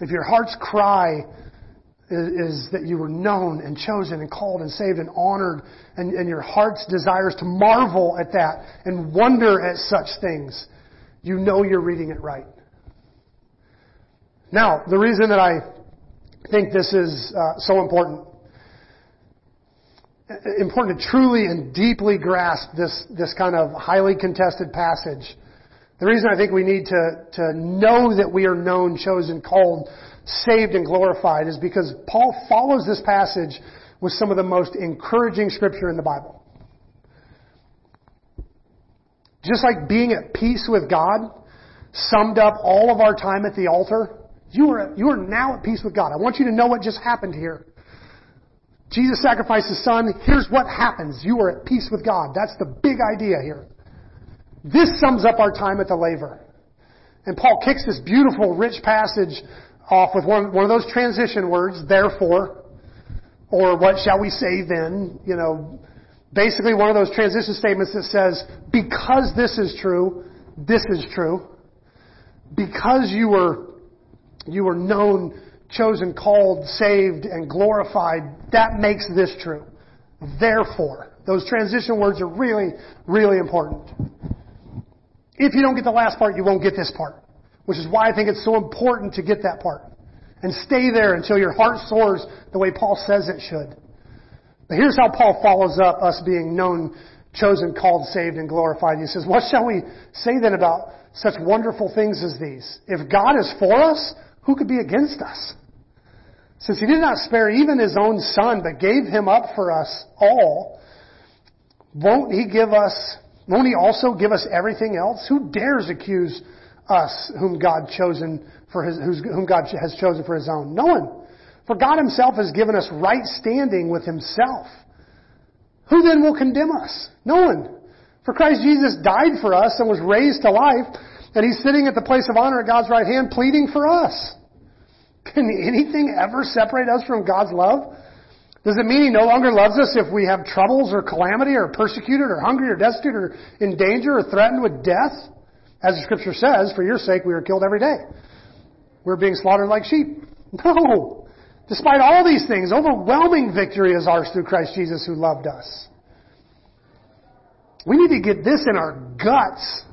If your heart's cry is, that you were known and chosen and called and saved and honored, and, and your heart's desires to marvel at that and wonder at such things, you know you're reading it right. Now, the reason that I think this is uh, so important, important to truly and deeply grasp this, this kind of highly contested passage the reason I think we need to, to know that we are known, chosen, called, saved, and glorified is because Paul follows this passage with some of the most encouraging scripture in the Bible. Just like being at peace with God summed up all of our time at the altar, you are, you are now at peace with God. I want you to know what just happened here. Jesus sacrificed his son. Here's what happens. You are at peace with God. That's the big idea here. This sums up our time at the laver. And Paul kicks this beautiful, rich passage off with one, one of those transition words, therefore, or what shall we say then, you know, basically one of those transition statements that says, because this is true, this is true. Because you were, you were known, chosen, called, saved, and glorified, that makes this true. Therefore, those transition words are really, really important. If you don't get the last part, you won't get this part. Which is why I think it's so important to get that part. And stay there until your heart soars the way Paul says it should. But here's how Paul follows up us being known, chosen, called, saved, and glorified. He says, What shall we say then about such wonderful things as these? If God is for us, who could be against us? Since he did not spare even his own son, but gave him up for us all, won't he give us, won't he also give us everything else? Who dares accuse us whom God chosen for his, whom God has chosen for his own? No one. For God himself has given us right standing with himself. Who then will condemn us? No one. For Christ Jesus died for us and was raised to life, and he's sitting at the place of honor at God's right hand pleading for us. Can anything ever separate us from God's love? Does it mean He no longer loves us if we have troubles or calamity or persecuted or hungry or destitute or in danger or threatened with death? As the scripture says, for your sake we are killed every day. We're being slaughtered like sheep. No. Despite all these things, overwhelming victory is ours through Christ Jesus who loved us. We need to get this in our guts.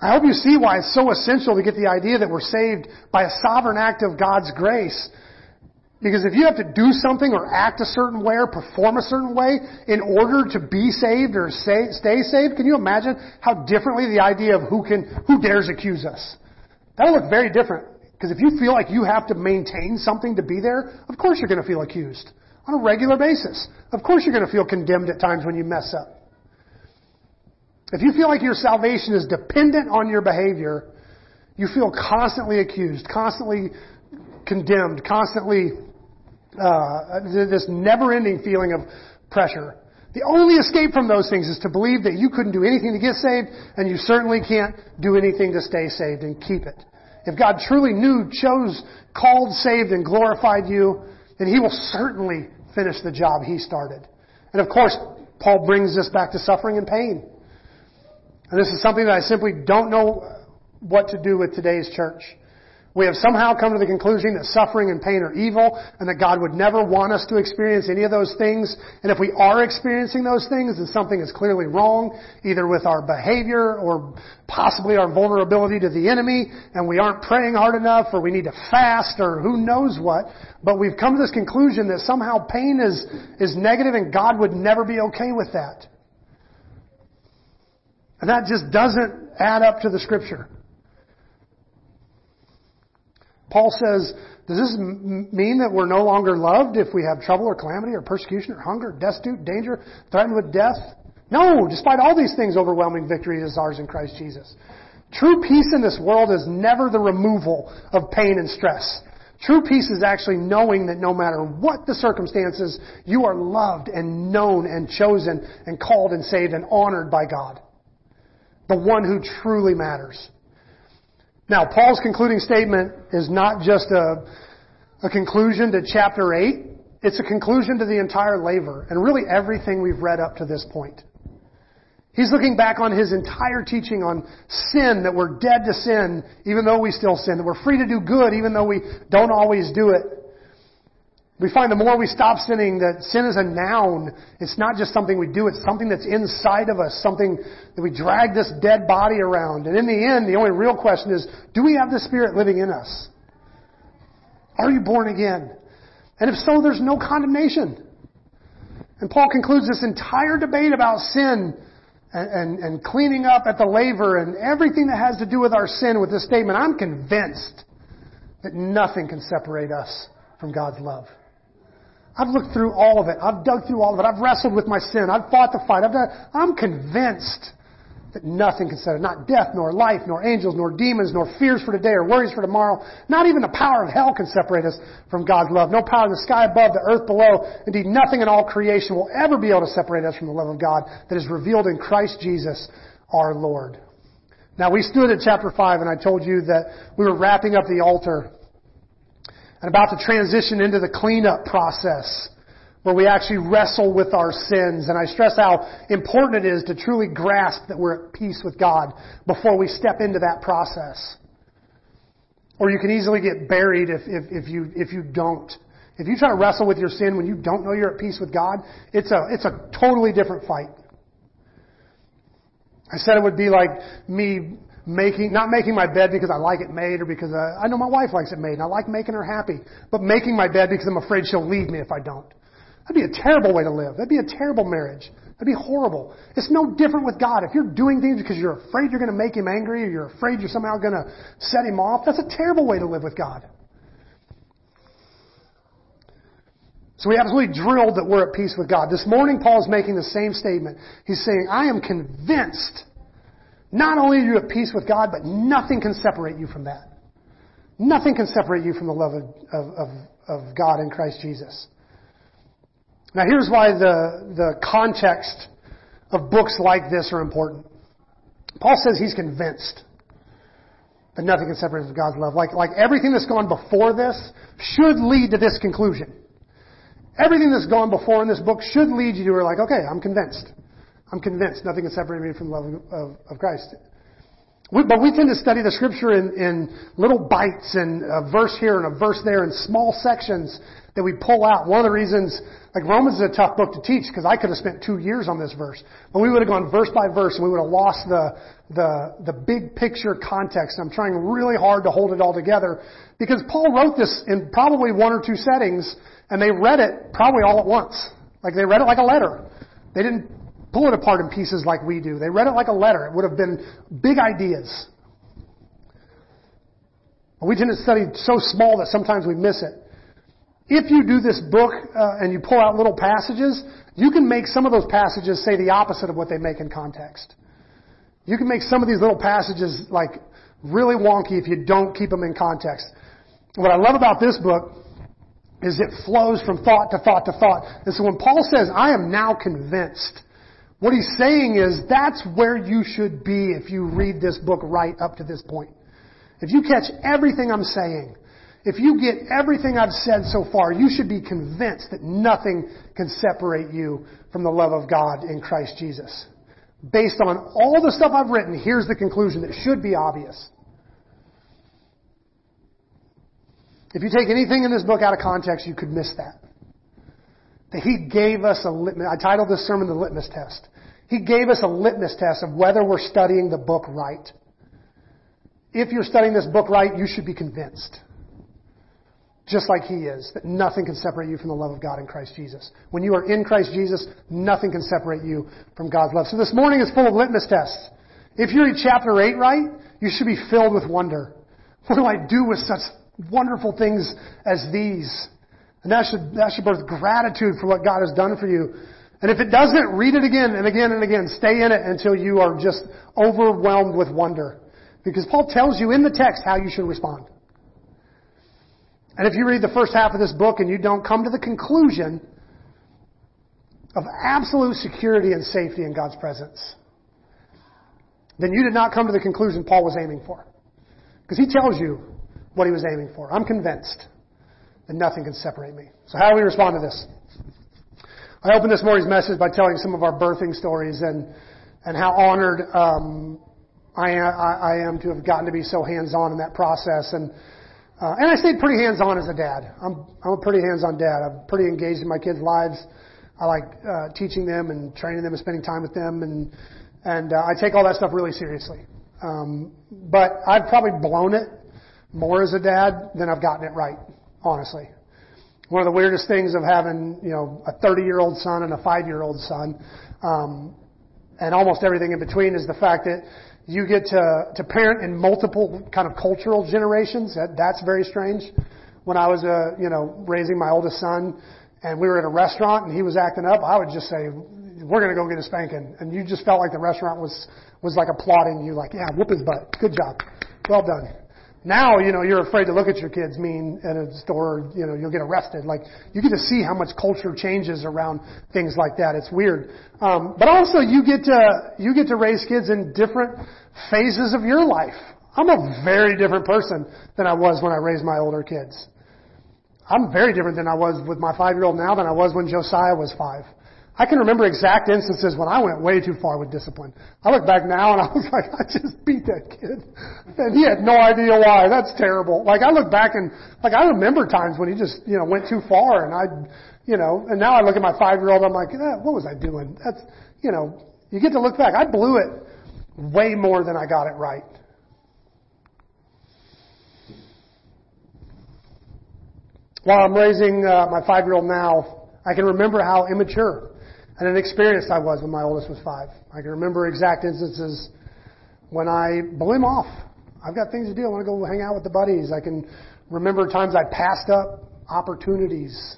I hope you see why it's so essential to get the idea that we're saved by a sovereign act of God's grace. Because if you have to do something or act a certain way or perform a certain way in order to be saved or say, stay saved, can you imagine how differently the idea of who can, who dares accuse us? That'll look very different. Because if you feel like you have to maintain something to be there, of course you're going to feel accused on a regular basis. Of course you're going to feel condemned at times when you mess up. If you feel like your salvation is dependent on your behavior, you feel constantly accused, constantly condemned, constantly uh, this never-ending feeling of pressure. The only escape from those things is to believe that you couldn't do anything to get saved, and you certainly can't do anything to stay saved and keep it. If God truly knew, chose, called, saved, and glorified you, then He will certainly finish the job He started. And of course, Paul brings this back to suffering and pain. And this is something that I simply don't know what to do with today's church. We have somehow come to the conclusion that suffering and pain are evil and that God would never want us to experience any of those things. And if we are experiencing those things, then something is clearly wrong, either with our behavior or possibly our vulnerability to the enemy, and we aren't praying hard enough or we need to fast or who knows what. But we've come to this conclusion that somehow pain is, is negative and God would never be okay with that. And that just doesn't add up to the scripture. Paul says, does this mean that we're no longer loved if we have trouble or calamity or persecution or hunger, destitute, danger, threatened with death? No, despite all these things, overwhelming victory is ours in Christ Jesus. True peace in this world is never the removal of pain and stress. True peace is actually knowing that no matter what the circumstances, you are loved and known and chosen and called and saved and honored by God the one who truly matters. Now, Paul's concluding statement is not just a, a conclusion to chapter 8, it's a conclusion to the entire laver and really everything we've read up to this point. He's looking back on his entire teaching on sin, that we're dead to sin, even though we still sin, that we're free to do good, even though we don't always do it, we find the more we stop sinning that sin is a noun. It's not just something we do, it's something that's inside of us, something that we drag this dead body around. And in the end, the only real question is, do we have the Spirit living in us? Are you born again? And if so, there's no condemnation. And Paul concludes this entire debate about sin and, and, and cleaning up at the laver and everything that has to do with our sin with this statement, I'm convinced that nothing can separate us from God's love. I've looked through all of it. I've dug through all of it. I've wrestled with my sin. I've fought the fight. I've done, I'm convinced that nothing can separate, not death, nor life, nor angels, nor demons, nor fears for today or worries for tomorrow. Not even the power of hell can separate us from God's love. No power in the sky above, the earth below. Indeed, nothing in all creation will ever be able to separate us from the love of God that is revealed in Christ Jesus our Lord. Now we stood at chapter 5 and I told you that we were wrapping up the altar and about to transition into the cleanup process where we actually wrestle with our sins. And I stress how important it is to truly grasp that we're at peace with God before we step into that process. Or you can easily get buried if, if, if you, if you don't. If you try to wrestle with your sin when you don't know you're at peace with God, it's a, it's a totally different fight. I said it would be like me making, not making my bed because I like it made or because uh, I know my wife likes it made and I like making her happy, but making my bed because I'm afraid she'll leave me if I don't. That'd be a terrible way to live. That'd be a terrible marriage. That'd be horrible. It's no different with God. If you're doing things because you're afraid you're going to make Him angry or you're afraid you're somehow going to set Him off, that's a terrible way to live with God. So we absolutely drilled that we're at peace with God. This morning, Paul is making the same statement. He's saying, I am convinced not only are you at peace with God, but nothing can separate you from that. Nothing can separate you from the love of, of, of God in Christ Jesus. Now here's why the, the context of books like this are important. Paul says he's convinced that nothing can separate us from God's love. Like, like everything that's gone before this should lead to this conclusion. Everything that's gone before in this book should lead you to like, okay, I'm convinced. I'm convinced nothing can separate me from the love of, of Christ. We, but we tend to study the scripture in, in little bites and a verse here and a verse there in small sections that we pull out. One of the reasons, like Romans is a tough book to teach because I could have spent two years on this verse, but we would have gone verse by verse and we would have lost the, the, the big picture context. I'm trying really hard to hold it all together because Paul wrote this in probably one or two settings and they read it probably all at once. Like they read it like a letter. They didn't pull it apart in pieces like we do. They read it like a letter. It would have been big ideas. We tend to study so small that sometimes we miss it. If you do this book uh, and you pull out little passages, you can make some of those passages say the opposite of what they make in context. You can make some of these little passages like really wonky if you don't keep them in context. What I love about this book is it flows from thought to thought to thought. And so when Paul says, I am now convinced, what he's saying is that's where you should be if you read this book right up to this point. If you catch everything I'm saying, if you get everything I've said so far, you should be convinced that nothing can separate you from the love of God in Christ Jesus. Based on all the stuff I've written, here's the conclusion that should be obvious. If you take anything in this book out of context, you could miss that. That he gave us a litmus, I titled this sermon the litmus test. He gave us a litmus test of whether we're studying the book right. If you're studying this book right, you should be convinced. Just like he is, that nothing can separate you from the love of God in Christ Jesus. When you are in Christ Jesus, nothing can separate you from God's love. So this morning is full of litmus tests. If you read chapter 8 right, you should be filled with wonder. What do I do with such wonderful things as these? And that should, that should birth gratitude for what God has done for you. And if it doesn't, read it again and again and again. Stay in it until you are just overwhelmed with wonder. Because Paul tells you in the text how you should respond. And if you read the first half of this book and you don't come to the conclusion of absolute security and safety in God's presence, then you did not come to the conclusion Paul was aiming for. Because he tells you what he was aiming for. I'm convinced and nothing can separate me. So how do we respond to this? I opened this morning's message by telling some of our birthing stories and and how honored um, I, am, I, am to have gotten to be so hands-on in that process. And uh, and I stayed pretty hands-on as a dad. I'm I'm a pretty hands-on dad. I'm pretty engaged in my kids' lives. I like uh, teaching them and training them and spending time with them, and and uh, I take all that stuff really seriously. Um, but I've probably blown it more as a dad than I've gotten it right honestly. One of the weirdest things of having, you know, a 30 year old son and a 5 year old son, um, and almost everything in between is the fact that you get to, to parent in multiple kind of cultural generations. That, that's very strange. When I was, uh, you know, raising my oldest son and we were at a restaurant and he was acting up, I would just say, we're going to go get a spanking. And you just felt like the restaurant was, was like applauding you, like, yeah, whoop his butt. Good job. Well done. Now, you know, you're afraid to look at your kids mean at a store, you know, you'll get arrested. Like, you get to see how much culture changes around things like that. It's weird. Um, but also you get to, you get to raise kids in different phases of your life. I'm a very different person than I was when I raised my older kids. I'm very different than I was with my five year old now than I was when Josiah was five. I can remember exact instances when I went way too far with discipline. I look back now and I was like, I just beat that kid. And he had no idea why. That's terrible. Like I look back and, like I remember times when he just, you know, went too far and I, you know, and now I look at my five year old, I'm like, eh, what was I doing? That's, you know, you get to look back. I blew it way more than I got it right. While I'm raising uh, my five year old now, I can remember how immature and inexperienced I was when my oldest was five. I can remember exact instances when I blew him off. I've got things to do. I want to go hang out with the buddies. I can remember times I passed up opportunities.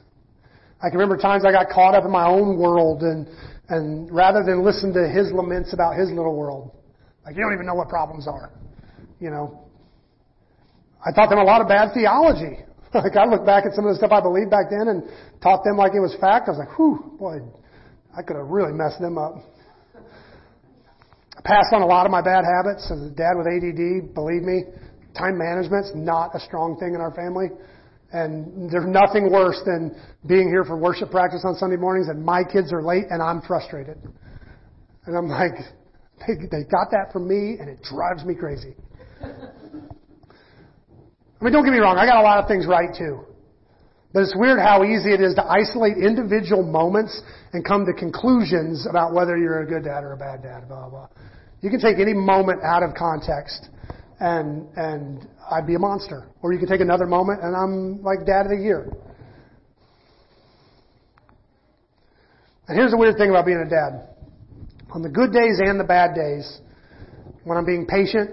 I can remember times I got caught up in my own world and, and rather than listen to his laments about his little world, like you don't even know what problems are, you know. I taught them a lot of bad theology. like I look back at some of the stuff I believed back then and taught them like it was fact. I was like, whew, boy, I could have really messed them up. I passed on a lot of my bad habits. As a dad with ADD, believe me, time management's not a strong thing in our family. And there's nothing worse than being here for worship practice on Sunday mornings and my kids are late and I'm frustrated. And I'm like, they, they got that from me and it drives me crazy. I mean, don't get me wrong, I got a lot of things right too. But it's weird how easy it is to isolate individual moments and come to conclusions about whether you're a good dad or a bad dad, blah, blah. You can take any moment out of context and, and I'd be a monster. Or you can take another moment and I'm like dad of the year. And here's the weird thing about being a dad. On the good days and the bad days, when I'm being patient,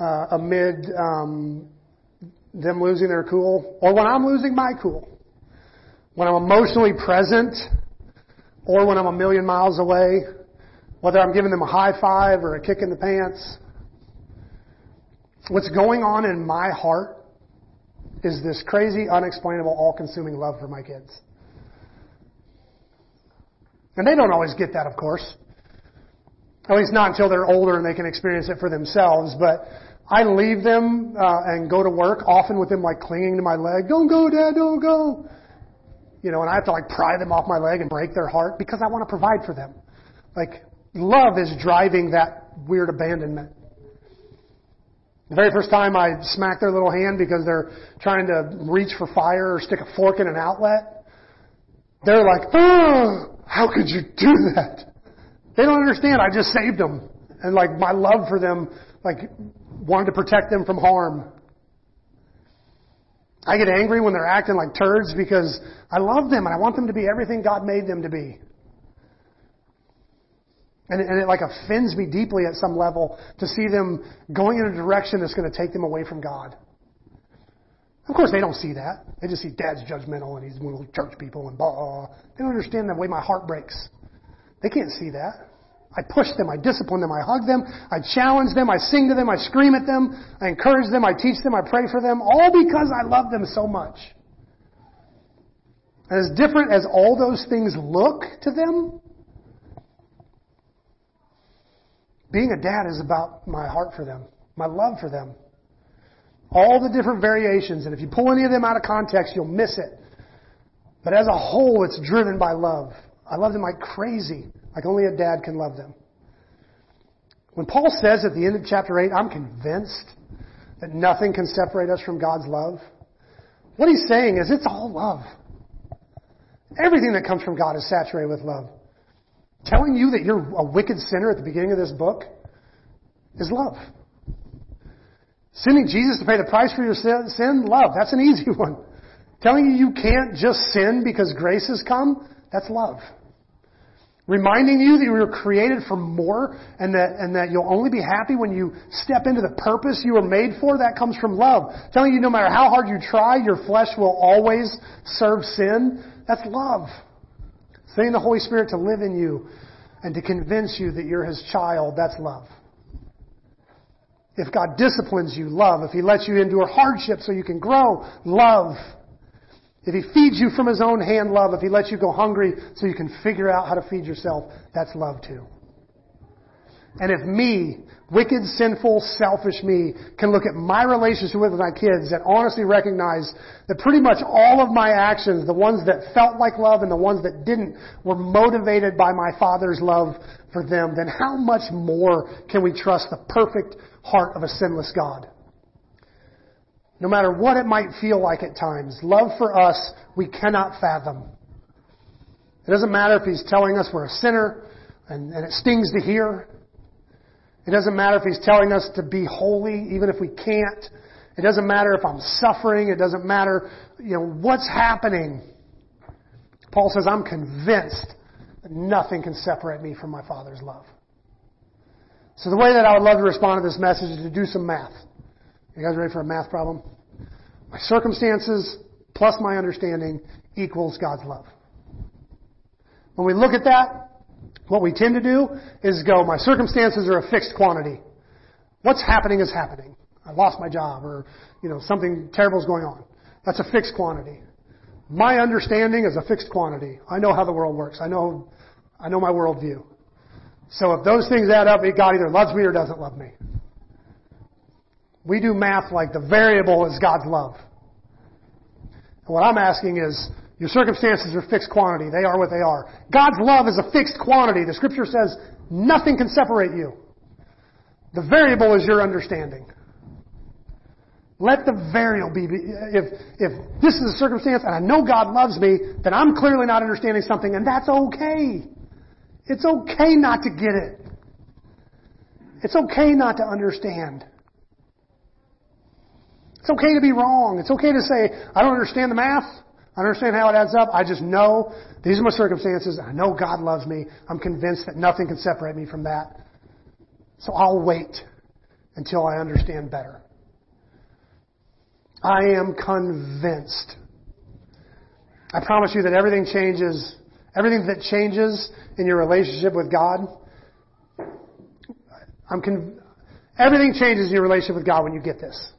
uh, amid um, them losing their cool, or when I'm losing my cool, when I'm emotionally present, or when I'm a million miles away, whether I'm giving them a high five or a kick in the pants, what's going on in my heart is this crazy, unexplainable, all-consuming love for my kids. And they don't always get that, of course. At least not until they're older and they can experience it for themselves. But I leave them uh, and go to work, often with them like clinging to my leg. Don't go, Dad, don't go. You know, and I have to like pry them off my leg and break their heart because I want to provide for them. Like, love is driving that weird abandonment. The very first time I smack their little hand because they're trying to reach for fire or stick a fork in an outlet, they're like, oh, how could you do that? They don't understand. I just saved them. And like my love for them, like wanted to protect them from harm. I get angry when they're acting like turds because I love them and I want them to be everything God made them to be. And and it like offends me deeply at some level to see them going in a direction that's going to take them away from God. Of course, they don't see that. They just see Dad's judgmental and he's one of those church people and blah. They don't understand the way my heart breaks. They can't see that. I push them, I discipline them, I hug them, I challenge them, I sing to them, I scream at them, I encourage them, I teach them, I pray for them, all because I love them so much. And as different as all those things look to them, being a dad is about my heart for them, my love for them. All the different variations, and if you pull any of them out of context, you'll miss it. But as a whole, it's driven by love. I love them like crazy, like only a dad can love them. When Paul says at the end of chapter 8, I'm convinced that nothing can separate us from God's love, what he's saying is it's all love. Everything that comes from God is saturated with love. Telling you that you're a wicked sinner at the beginning of this book is love. Sending Jesus to pay the price for your sin, love. That's an easy one. Telling you you can't just sin because grace has come, that's love. Reminding you that you were created for more and that, and that you'll only be happy when you step into the purpose you were made for, that comes from love. Telling you no matter how hard you try, your flesh will always serve sin, that's love. Sending the Holy Spirit to live in you and to convince you that you're His child, that's love. If God disciplines you, love. If He lets you endure hardship so you can grow, love. If He feeds you from His own hand, love. If He lets you go hungry so you can figure out how to feed yourself, that's love too. And if me, wicked, sinful, selfish me, can look at my relationship with my kids and honestly recognize that pretty much all of my actions, the ones that felt like love and the ones that didn't, were motivated by my Father's love for them, then how much more can we trust the perfect heart of a sinless God? No matter what it might feel like at times, love for us we cannot fathom. It doesn't matter if He's telling us we're a sinner and, and it stings to hear. It doesn't matter if he's telling us to be holy, even if we can't. It doesn't matter if I'm suffering. It doesn't matter, you know, what's happening. Paul says, I'm convinced that nothing can separate me from my Father's love. So the way that I would love to respond to this message is to do some math. You guys ready for a math problem? My circumstances plus my understanding equals God's love. When we look at that, what we tend to do is go, my circumstances are a fixed quantity. What's happening is happening. I lost my job or, you know, something terrible is going on. That's a fixed quantity. My understanding is a fixed quantity. I know how the world works. I know, I know my worldview. So if those things add up, God either loves me or doesn't love me. We do math like the variable is God's love. And what I'm asking is, your circumstances are fixed quantity. They are what they are. God's love is a fixed quantity. The scripture says nothing can separate you. The variable is your understanding. Let the variable be, if, if this is a circumstance and I know God loves me, then I'm clearly not understanding something and that's okay. It's okay not to get it. It's okay not to understand. It's okay to be wrong. It's okay to say, I don't understand the math. I understand how it adds up. I just know these are my circumstances. I know God loves me. I'm convinced that nothing can separate me from that. So I'll wait until I understand better. I am convinced. I promise you that everything changes, everything that changes in your relationship with God, I'm con- everything changes in your relationship with God when you get this.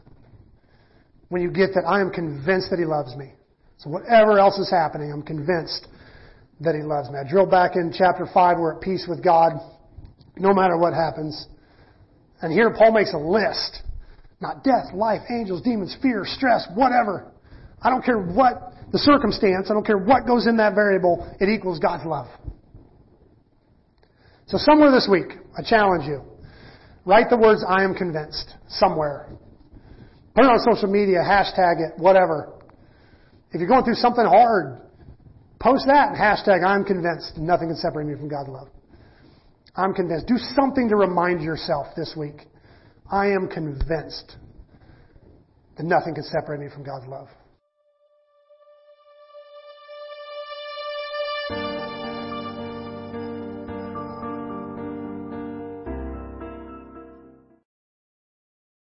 When you get that I am convinced that He loves me. So whatever else is happening, I'm convinced that He loves me. I drill back in chapter 5, we're at peace with God, no matter what happens. And here Paul makes a list. Not death, life, angels, demons, fear, stress, whatever. I don't care what the circumstance, I don't care what goes in that variable, it equals God's love. So somewhere this week, I challenge you. Write the words, I am convinced, somewhere. Put it on social media, hashtag it, whatever. If you're going through something hard, post that and hashtag I'm convinced nothing can separate me from God's love. I'm convinced. Do something to remind yourself this week. I am convinced that nothing can separate me from God's love.